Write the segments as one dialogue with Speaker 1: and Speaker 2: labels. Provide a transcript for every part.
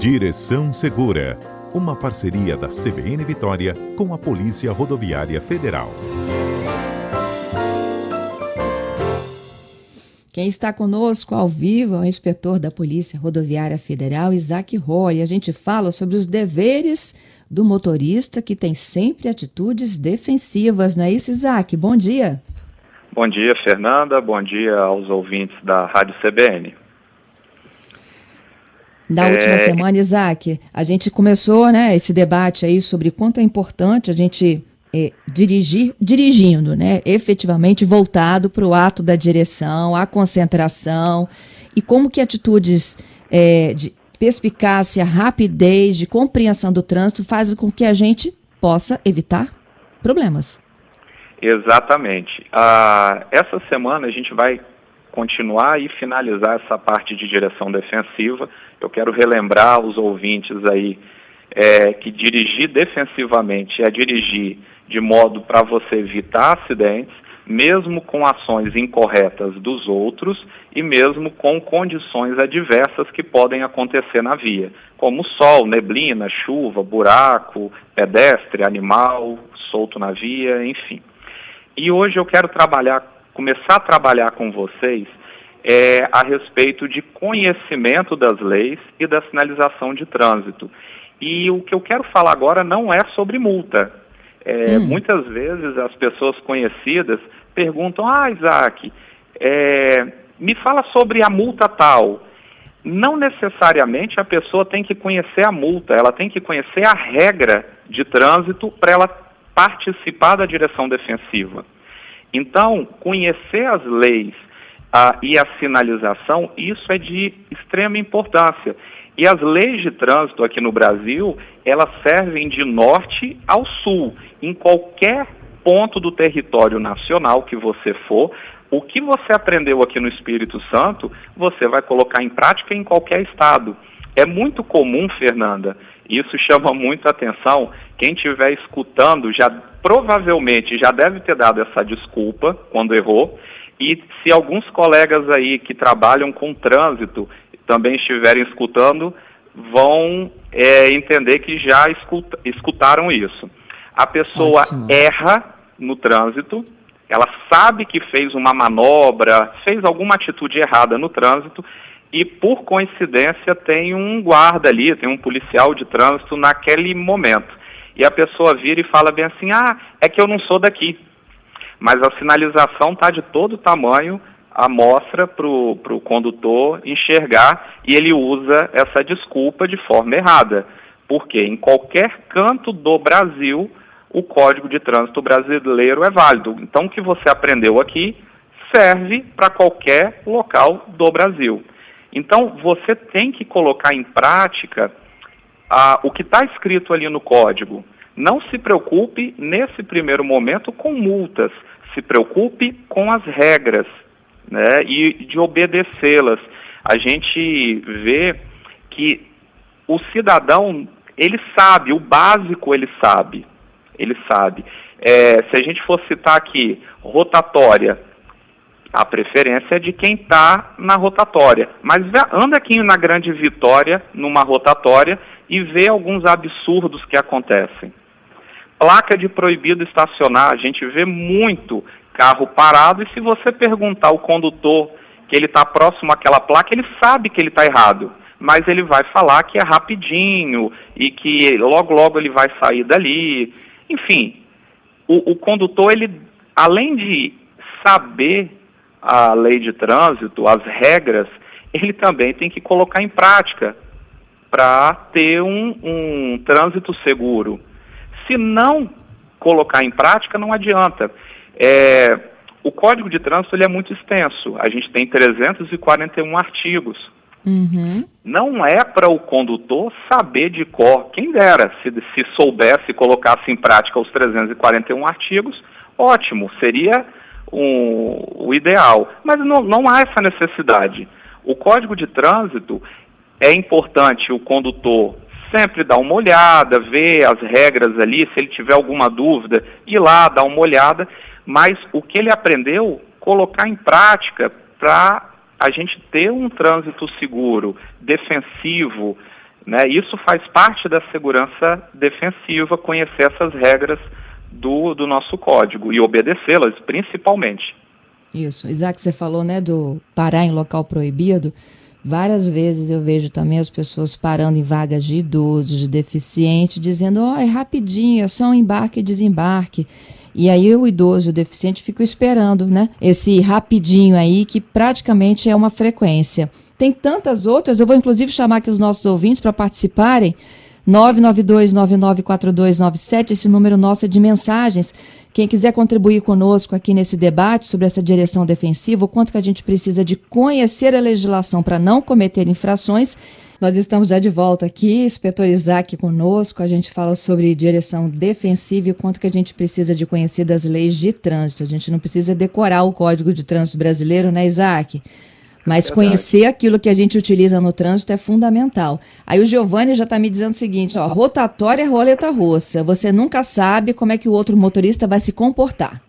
Speaker 1: Direção Segura, uma parceria da CBN Vitória com a Polícia Rodoviária Federal.
Speaker 2: Quem está conosco ao vivo é o inspetor da Polícia Rodoviária Federal, Isaac Roy. A gente fala sobre os deveres do motorista que tem sempre atitudes defensivas, não é isso, Isaac? Bom dia.
Speaker 3: Bom dia, Fernanda. Bom dia aos ouvintes da Rádio CBN.
Speaker 2: Na é... última semana, Isaac, a gente começou né, esse debate aí sobre quanto é importante a gente é, dirigir, dirigindo, né, efetivamente voltado para o ato da direção, a concentração, e como que atitudes é, de perspicácia, rapidez, de compreensão do trânsito fazem com que a gente possa evitar problemas.
Speaker 3: Exatamente. Ah, essa semana a gente vai continuar e finalizar essa parte de direção defensiva. Eu quero relembrar os ouvintes aí é, que dirigir defensivamente é dirigir de modo para você evitar acidentes, mesmo com ações incorretas dos outros e mesmo com condições adversas que podem acontecer na via, como sol, neblina, chuva, buraco, pedestre, animal solto na via, enfim. E hoje eu quero trabalhar, começar a trabalhar com vocês é, a respeito de conhecimento das leis e da sinalização de trânsito. E o que eu quero falar agora não é sobre multa. É, hum. Muitas vezes as pessoas conhecidas perguntam: Ah, Isaac, é, me fala sobre a multa tal. Não necessariamente a pessoa tem que conhecer a multa, ela tem que conhecer a regra de trânsito para ela participar da direção defensiva. Então, conhecer as leis ah, e a sinalização, isso é de extrema importância. E as leis de trânsito aqui no Brasil, elas servem de norte ao sul. Em qualquer ponto do território nacional que você for, o que você aprendeu aqui no Espírito Santo, você vai colocar em prática em qualquer estado. É muito comum, Fernanda, isso chama muito atenção. Quem estiver escutando já provavelmente já deve ter dado essa desculpa quando errou. E se alguns colegas aí que trabalham com trânsito também estiverem escutando, vão é, entender que já escuta, escutaram isso. A pessoa Ótimo. erra no trânsito, ela sabe que fez uma manobra, fez alguma atitude errada no trânsito e por coincidência tem um guarda ali, tem um policial de trânsito naquele momento. E a pessoa vira e fala bem assim: ah, é que eu não sou daqui. Mas a sinalização está de todo tamanho, a mostra para o condutor enxergar e ele usa essa desculpa de forma errada. Porque em qualquer canto do Brasil, o Código de Trânsito brasileiro é válido. Então, o que você aprendeu aqui serve para qualquer local do Brasil. Então, você tem que colocar em prática ah, o que está escrito ali no código. Não se preocupe, nesse primeiro momento, com multas. Se preocupe com as regras né, e de obedecê-las. A gente vê que o cidadão, ele sabe, o básico ele sabe. Ele sabe. É, se a gente for citar aqui rotatória, a preferência é de quem está na rotatória. Mas anda aqui na Grande Vitória, numa rotatória, e vê alguns absurdos que acontecem. Placa de proibido estacionar, a gente vê muito carro parado, e se você perguntar ao condutor que ele está próximo àquela placa, ele sabe que ele está errado. Mas ele vai falar que é rapidinho e que logo logo ele vai sair dali. Enfim, o, o condutor, ele, além de saber a lei de trânsito, as regras, ele também tem que colocar em prática para ter um, um trânsito seguro. Se não colocar em prática, não adianta. É, o Código de Trânsito ele é muito extenso. A gente tem 341 artigos. Uhum. Não é para o condutor saber de cor. Quem dera, se, se soubesse e colocasse em prática os 341 artigos, ótimo, seria um, o ideal. Mas não, não há essa necessidade. O Código de Trânsito é importante o condutor sempre dar uma olhada, ver as regras ali, se ele tiver alguma dúvida, ir lá, dar uma olhada, mas o que ele aprendeu, colocar em prática para a gente ter um trânsito seguro, defensivo, Né? Isso faz parte da segurança defensiva, conhecer essas regras do, do nosso código e obedecê-las, principalmente.
Speaker 2: Isso. Isaac, você falou né, do parar em local proibido. Várias vezes eu vejo também as pessoas parando em vagas de idosos, de deficiente, dizendo: ó, oh, é rapidinho, é só um embarque e desembarque. E aí o idoso o deficiente ficam esperando, né? Esse rapidinho aí que praticamente é uma frequência. Tem tantas outras, eu vou inclusive chamar aqui os nossos ouvintes para participarem. 992994297, esse número nosso é de mensagens. Quem quiser contribuir conosco aqui nesse debate sobre essa direção defensiva, o quanto que a gente precisa de conhecer a legislação para não cometer infrações, nós estamos já de volta aqui, inspetor Isaac conosco, a gente fala sobre direção defensiva e o quanto que a gente precisa de conhecer das leis de trânsito. A gente não precisa decorar o Código de Trânsito Brasileiro, né, Isaac? Mas Verdade. conhecer aquilo que a gente utiliza no trânsito é fundamental. Aí o Giovanni já está me dizendo o seguinte: ó, rotatória é roleta russa. Você nunca sabe como é que o outro motorista vai se comportar.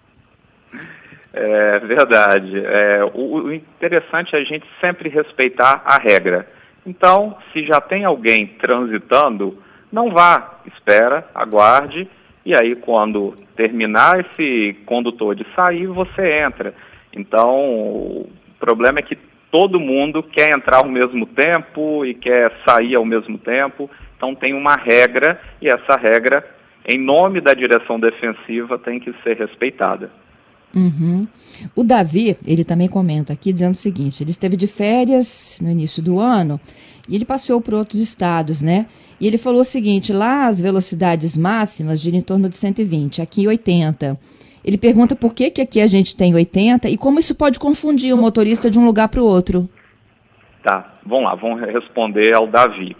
Speaker 3: É verdade. É, o, o interessante é a gente sempre respeitar a regra. Então, se já tem alguém transitando, não vá, espera, aguarde, e aí quando terminar esse condutor de sair, você entra. Então, o problema é que todo mundo quer entrar ao mesmo tempo e quer sair ao mesmo tempo, então tem uma regra e essa regra, em nome da direção defensiva, tem que ser respeitada.
Speaker 2: Uhum. O Davi, ele também comenta aqui dizendo o seguinte: ele esteve de férias no início do ano e ele passeou por outros estados, né? E ele falou o seguinte: lá as velocidades máximas giram em torno de 120, aqui 80. Ele pergunta por que, que aqui a gente tem 80 e como isso pode confundir o motorista de um lugar para o outro.
Speaker 3: Tá, vamos lá, vamos responder ao Davi.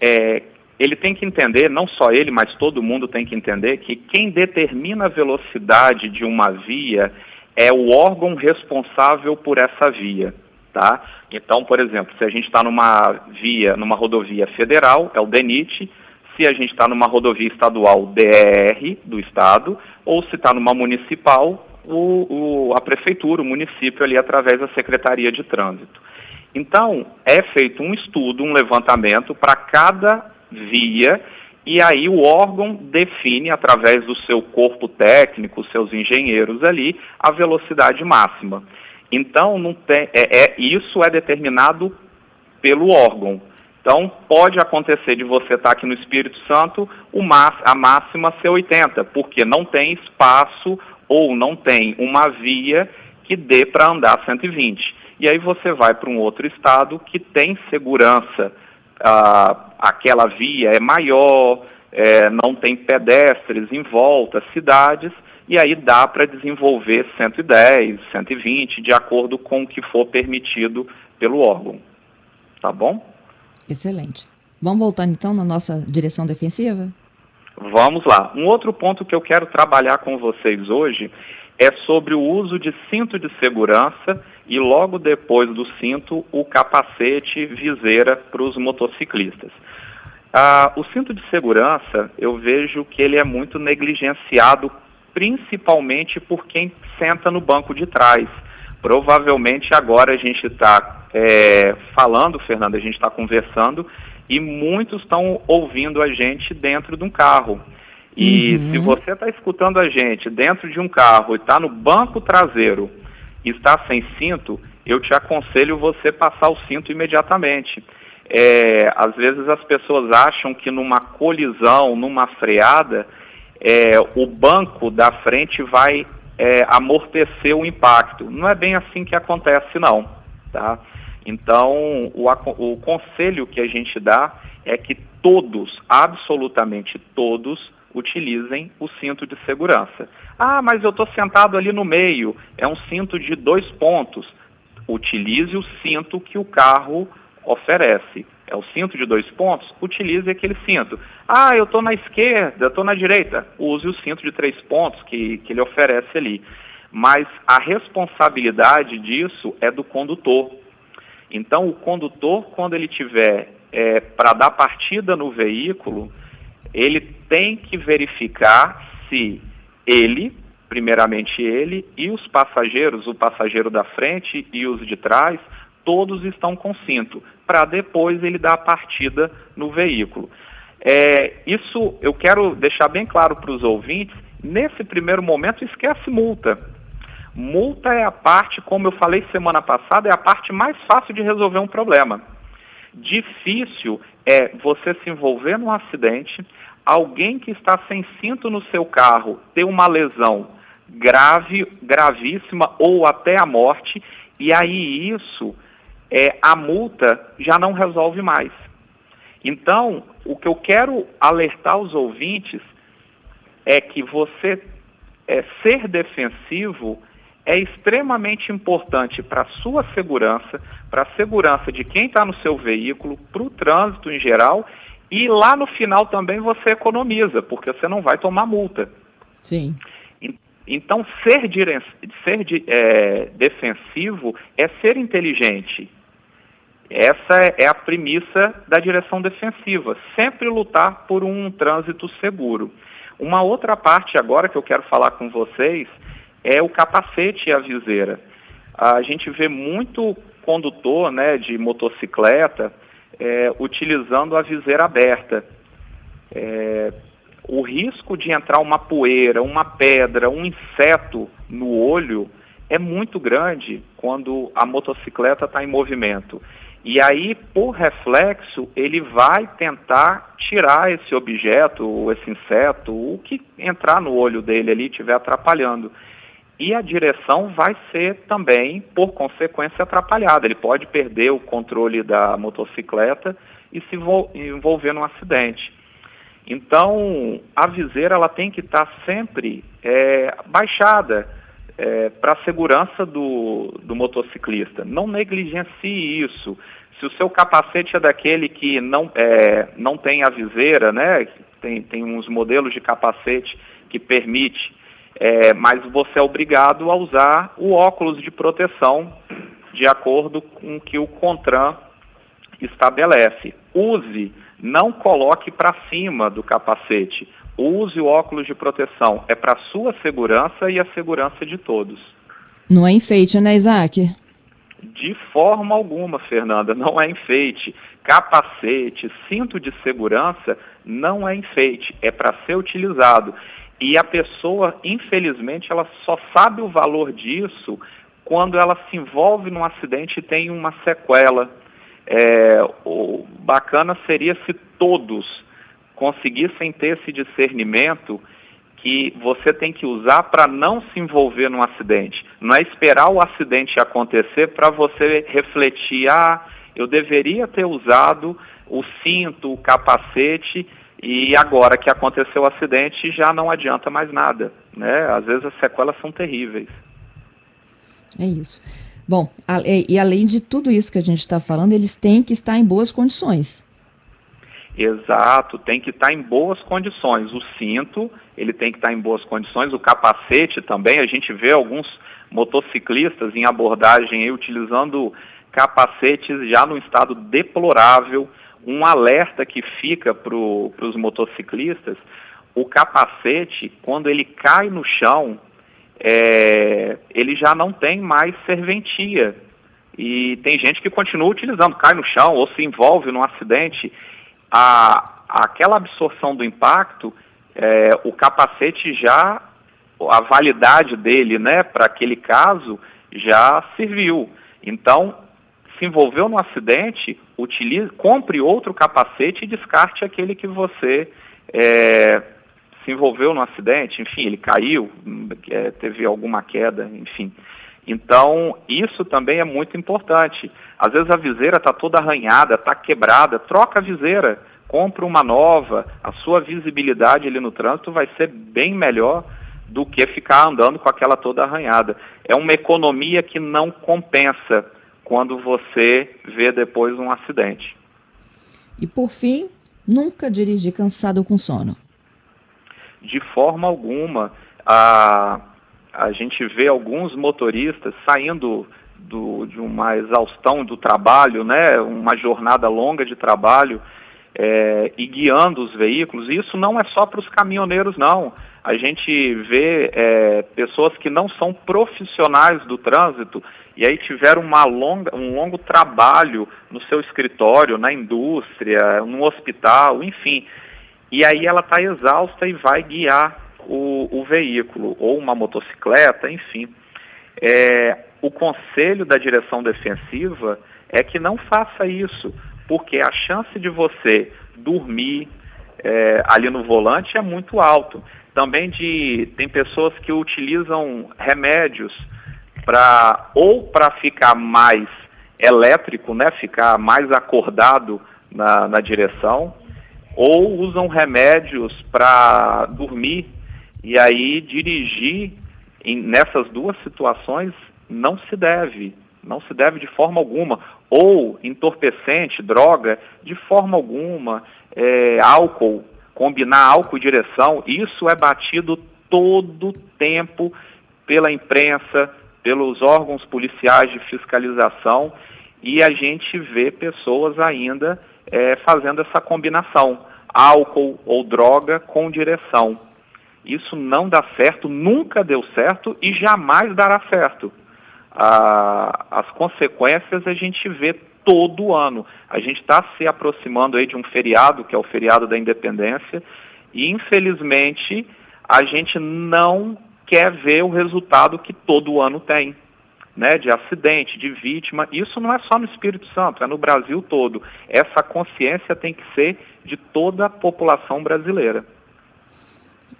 Speaker 3: É, ele tem que entender, não só ele, mas todo mundo tem que entender que quem determina a velocidade de uma via é o órgão responsável por essa via, tá? Então, por exemplo, se a gente está numa via, numa rodovia federal, é o DENIT, se a gente está numa rodovia estadual, DR do estado, ou se está numa municipal, o, o, a prefeitura, o município ali através da Secretaria de Trânsito. Então, é feito um estudo, um levantamento para cada via, e aí o órgão define, através do seu corpo técnico, seus engenheiros ali, a velocidade máxima. Então, não tem, é, é, isso é determinado pelo órgão. Então, pode acontecer de você estar aqui no Espírito Santo, a máxima ser 80, porque não tem espaço ou não tem uma via que dê para andar 120. E aí você vai para um outro estado que tem segurança ah, aquela via é maior, é, não tem pedestres em volta, cidades, e aí dá para desenvolver 110, 120, de acordo com o que for permitido pelo órgão. Tá bom?
Speaker 2: Excelente. Vamos voltar então na nossa direção defensiva?
Speaker 3: Vamos lá. Um outro ponto que eu quero trabalhar com vocês hoje é sobre o uso de cinto de segurança e logo depois do cinto o capacete viseira para os motociclistas. Ah, o cinto de segurança eu vejo que ele é muito negligenciado, principalmente por quem senta no banco de trás. Provavelmente agora a gente está é, falando, Fernando, a gente está conversando e muitos estão ouvindo a gente dentro de um carro. E uhum. se você está escutando a gente dentro de um carro e está no banco traseiro e está sem cinto, eu te aconselho você passar o cinto imediatamente. É, às vezes as pessoas acham que numa colisão, numa freada, é, o banco da frente vai é, amortecer o impacto. Não é bem assim que acontece, não. Tá? Então, o, o conselho que a gente dá é que todos, absolutamente todos, utilizem o cinto de segurança. Ah, mas eu estou sentado ali no meio, é um cinto de dois pontos. Utilize o cinto que o carro oferece. É o cinto de dois pontos, utilize aquele cinto. Ah, eu estou na esquerda, estou na direita. Use o cinto de três pontos que, que ele oferece ali. Mas a responsabilidade disso é do condutor. Então, o condutor, quando ele tiver é, para dar partida no veículo, ele tem que verificar se ele, primeiramente ele, e os passageiros, o passageiro da frente e os de trás, todos estão com cinto. para depois ele dar a partida no veículo. É, isso eu quero deixar bem claro para os ouvintes. Nesse primeiro momento, esquece multa. Multa é a parte, como eu falei semana passada, é a parte mais fácil de resolver um problema. Difícil é você se envolver num acidente, alguém que está sem cinto no seu carro ter uma lesão grave, gravíssima ou até a morte, e aí isso é a multa já não resolve mais. Então, o que eu quero alertar os ouvintes é que você é, ser defensivo é extremamente importante para a sua segurança, para a segurança de quem está no seu veículo, para o trânsito em geral, e lá no final também você economiza, porque você não vai tomar multa.
Speaker 2: Sim.
Speaker 3: Então, ser, dire... ser é, defensivo é ser inteligente. Essa é a premissa da direção defensiva, sempre lutar por um trânsito seguro. Uma outra parte agora que eu quero falar com vocês é o capacete e a viseira. A gente vê muito condutor né, de motocicleta é, utilizando a viseira aberta. É, o risco de entrar uma poeira, uma pedra, um inseto no olho é muito grande quando a motocicleta está em movimento. E aí, por reflexo, ele vai tentar tirar esse objeto, esse inseto, o que entrar no olho dele ali estiver atrapalhando. E a direção vai ser também, por consequência, atrapalhada. Ele pode perder o controle da motocicleta e se envolver num acidente. Então, a viseira ela tem que estar sempre é, baixada é, para a segurança do, do motociclista. Não negligencie isso. Se o seu capacete é daquele que não, é, não tem a viseira, né? Tem, tem uns modelos de capacete que permite, é, mas você é obrigado a usar o óculos de proteção de acordo com o que o CONTRAN estabelece. Use, não coloque para cima do capacete use o óculos de proteção. É para sua segurança e a segurança de todos.
Speaker 2: Não é enfeite, né, Isaac?
Speaker 3: De forma alguma, Fernanda, não é enfeite. Capacete, cinto de segurança não é enfeite, é para ser utilizado. E a pessoa, infelizmente, ela só sabe o valor disso quando ela se envolve num acidente e tem uma sequela. É, o bacana seria se todos conseguissem ter esse discernimento que você tem que usar para não se envolver num acidente. Não é esperar o acidente acontecer para você refletir, ah, eu deveria ter usado o cinto, o capacete, e agora que aconteceu o acidente já não adianta mais nada. Né? Às vezes as sequelas são terríveis.
Speaker 2: É isso. Bom, e além de tudo isso que a gente está falando, eles têm que estar em boas condições.
Speaker 3: Exato, tem que estar em boas condições. O cinto, ele tem que estar em boas condições. O capacete também, a gente vê alguns motociclistas em abordagem aí, utilizando capacetes já no estado deplorável. Um alerta que fica para os motociclistas, o capacete, quando ele cai no chão, é, ele já não tem mais serventia. E tem gente que continua utilizando, cai no chão ou se envolve num acidente a, aquela absorção do impacto, é, o capacete já, a validade dele, né, para aquele caso, já serviu. Então, se envolveu no acidente, utilize, compre outro capacete e descarte aquele que você é, se envolveu no acidente, enfim, ele caiu, é, teve alguma queda, enfim. Então, isso também é muito importante. Às vezes a viseira está toda arranhada, está quebrada, troca a viseira, compra uma nova, a sua visibilidade ali no trânsito vai ser bem melhor do que ficar andando com aquela toda arranhada. É uma economia que não compensa quando você vê depois um acidente.
Speaker 2: E por fim, nunca dirigir cansado ou com sono.
Speaker 3: De forma alguma. A, a gente vê alguns motoristas saindo do, de uma exaustão do trabalho, né, uma jornada longa de trabalho, é, e guiando os veículos. Isso não é só para os caminhoneiros, não. A gente vê é, pessoas que não são profissionais do trânsito e aí tiveram uma longa, um longo trabalho no seu escritório, na indústria, no hospital, enfim. E aí ela está exausta e vai guiar o, o, veículo, ou uma motocicleta, enfim. É, o conselho da direção defensiva é que não faça isso, porque a chance de você dormir é, ali no volante é muito alto. Também de tem pessoas que utilizam remédios para ou para ficar mais elétrico, né, ficar mais acordado na, na direção, ou usam remédios para dormir e aí dirigir em, nessas duas situações não se deve, não se deve de forma alguma, ou entorpecente, droga, de forma alguma, é, álcool, combinar álcool e direção, isso é batido todo tempo pela imprensa, pelos órgãos policiais de fiscalização e a gente vê pessoas ainda é, fazendo essa combinação, álcool ou droga com direção. Isso não dá certo, nunca deu certo e jamais dará certo. Ah, as consequências a gente vê todo ano. A gente está se aproximando aí de um feriado, que é o feriado da independência, e infelizmente a gente não quer ver o resultado que todo ano tem. Né, de acidente, de vítima, isso não é só no Espírito Santo, é no Brasil todo. Essa consciência tem que ser de toda a população brasileira.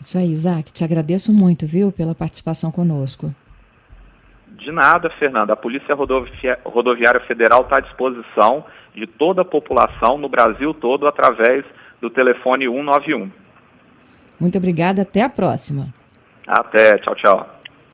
Speaker 2: Isso aí, Isaac, te agradeço muito, viu, pela participação conosco.
Speaker 3: De nada, Fernanda. A Polícia Rodoviária Federal está à disposição de toda a população no Brasil todo através do telefone 191.
Speaker 2: Muito obrigada, até a próxima.
Speaker 3: Até, tchau, tchau.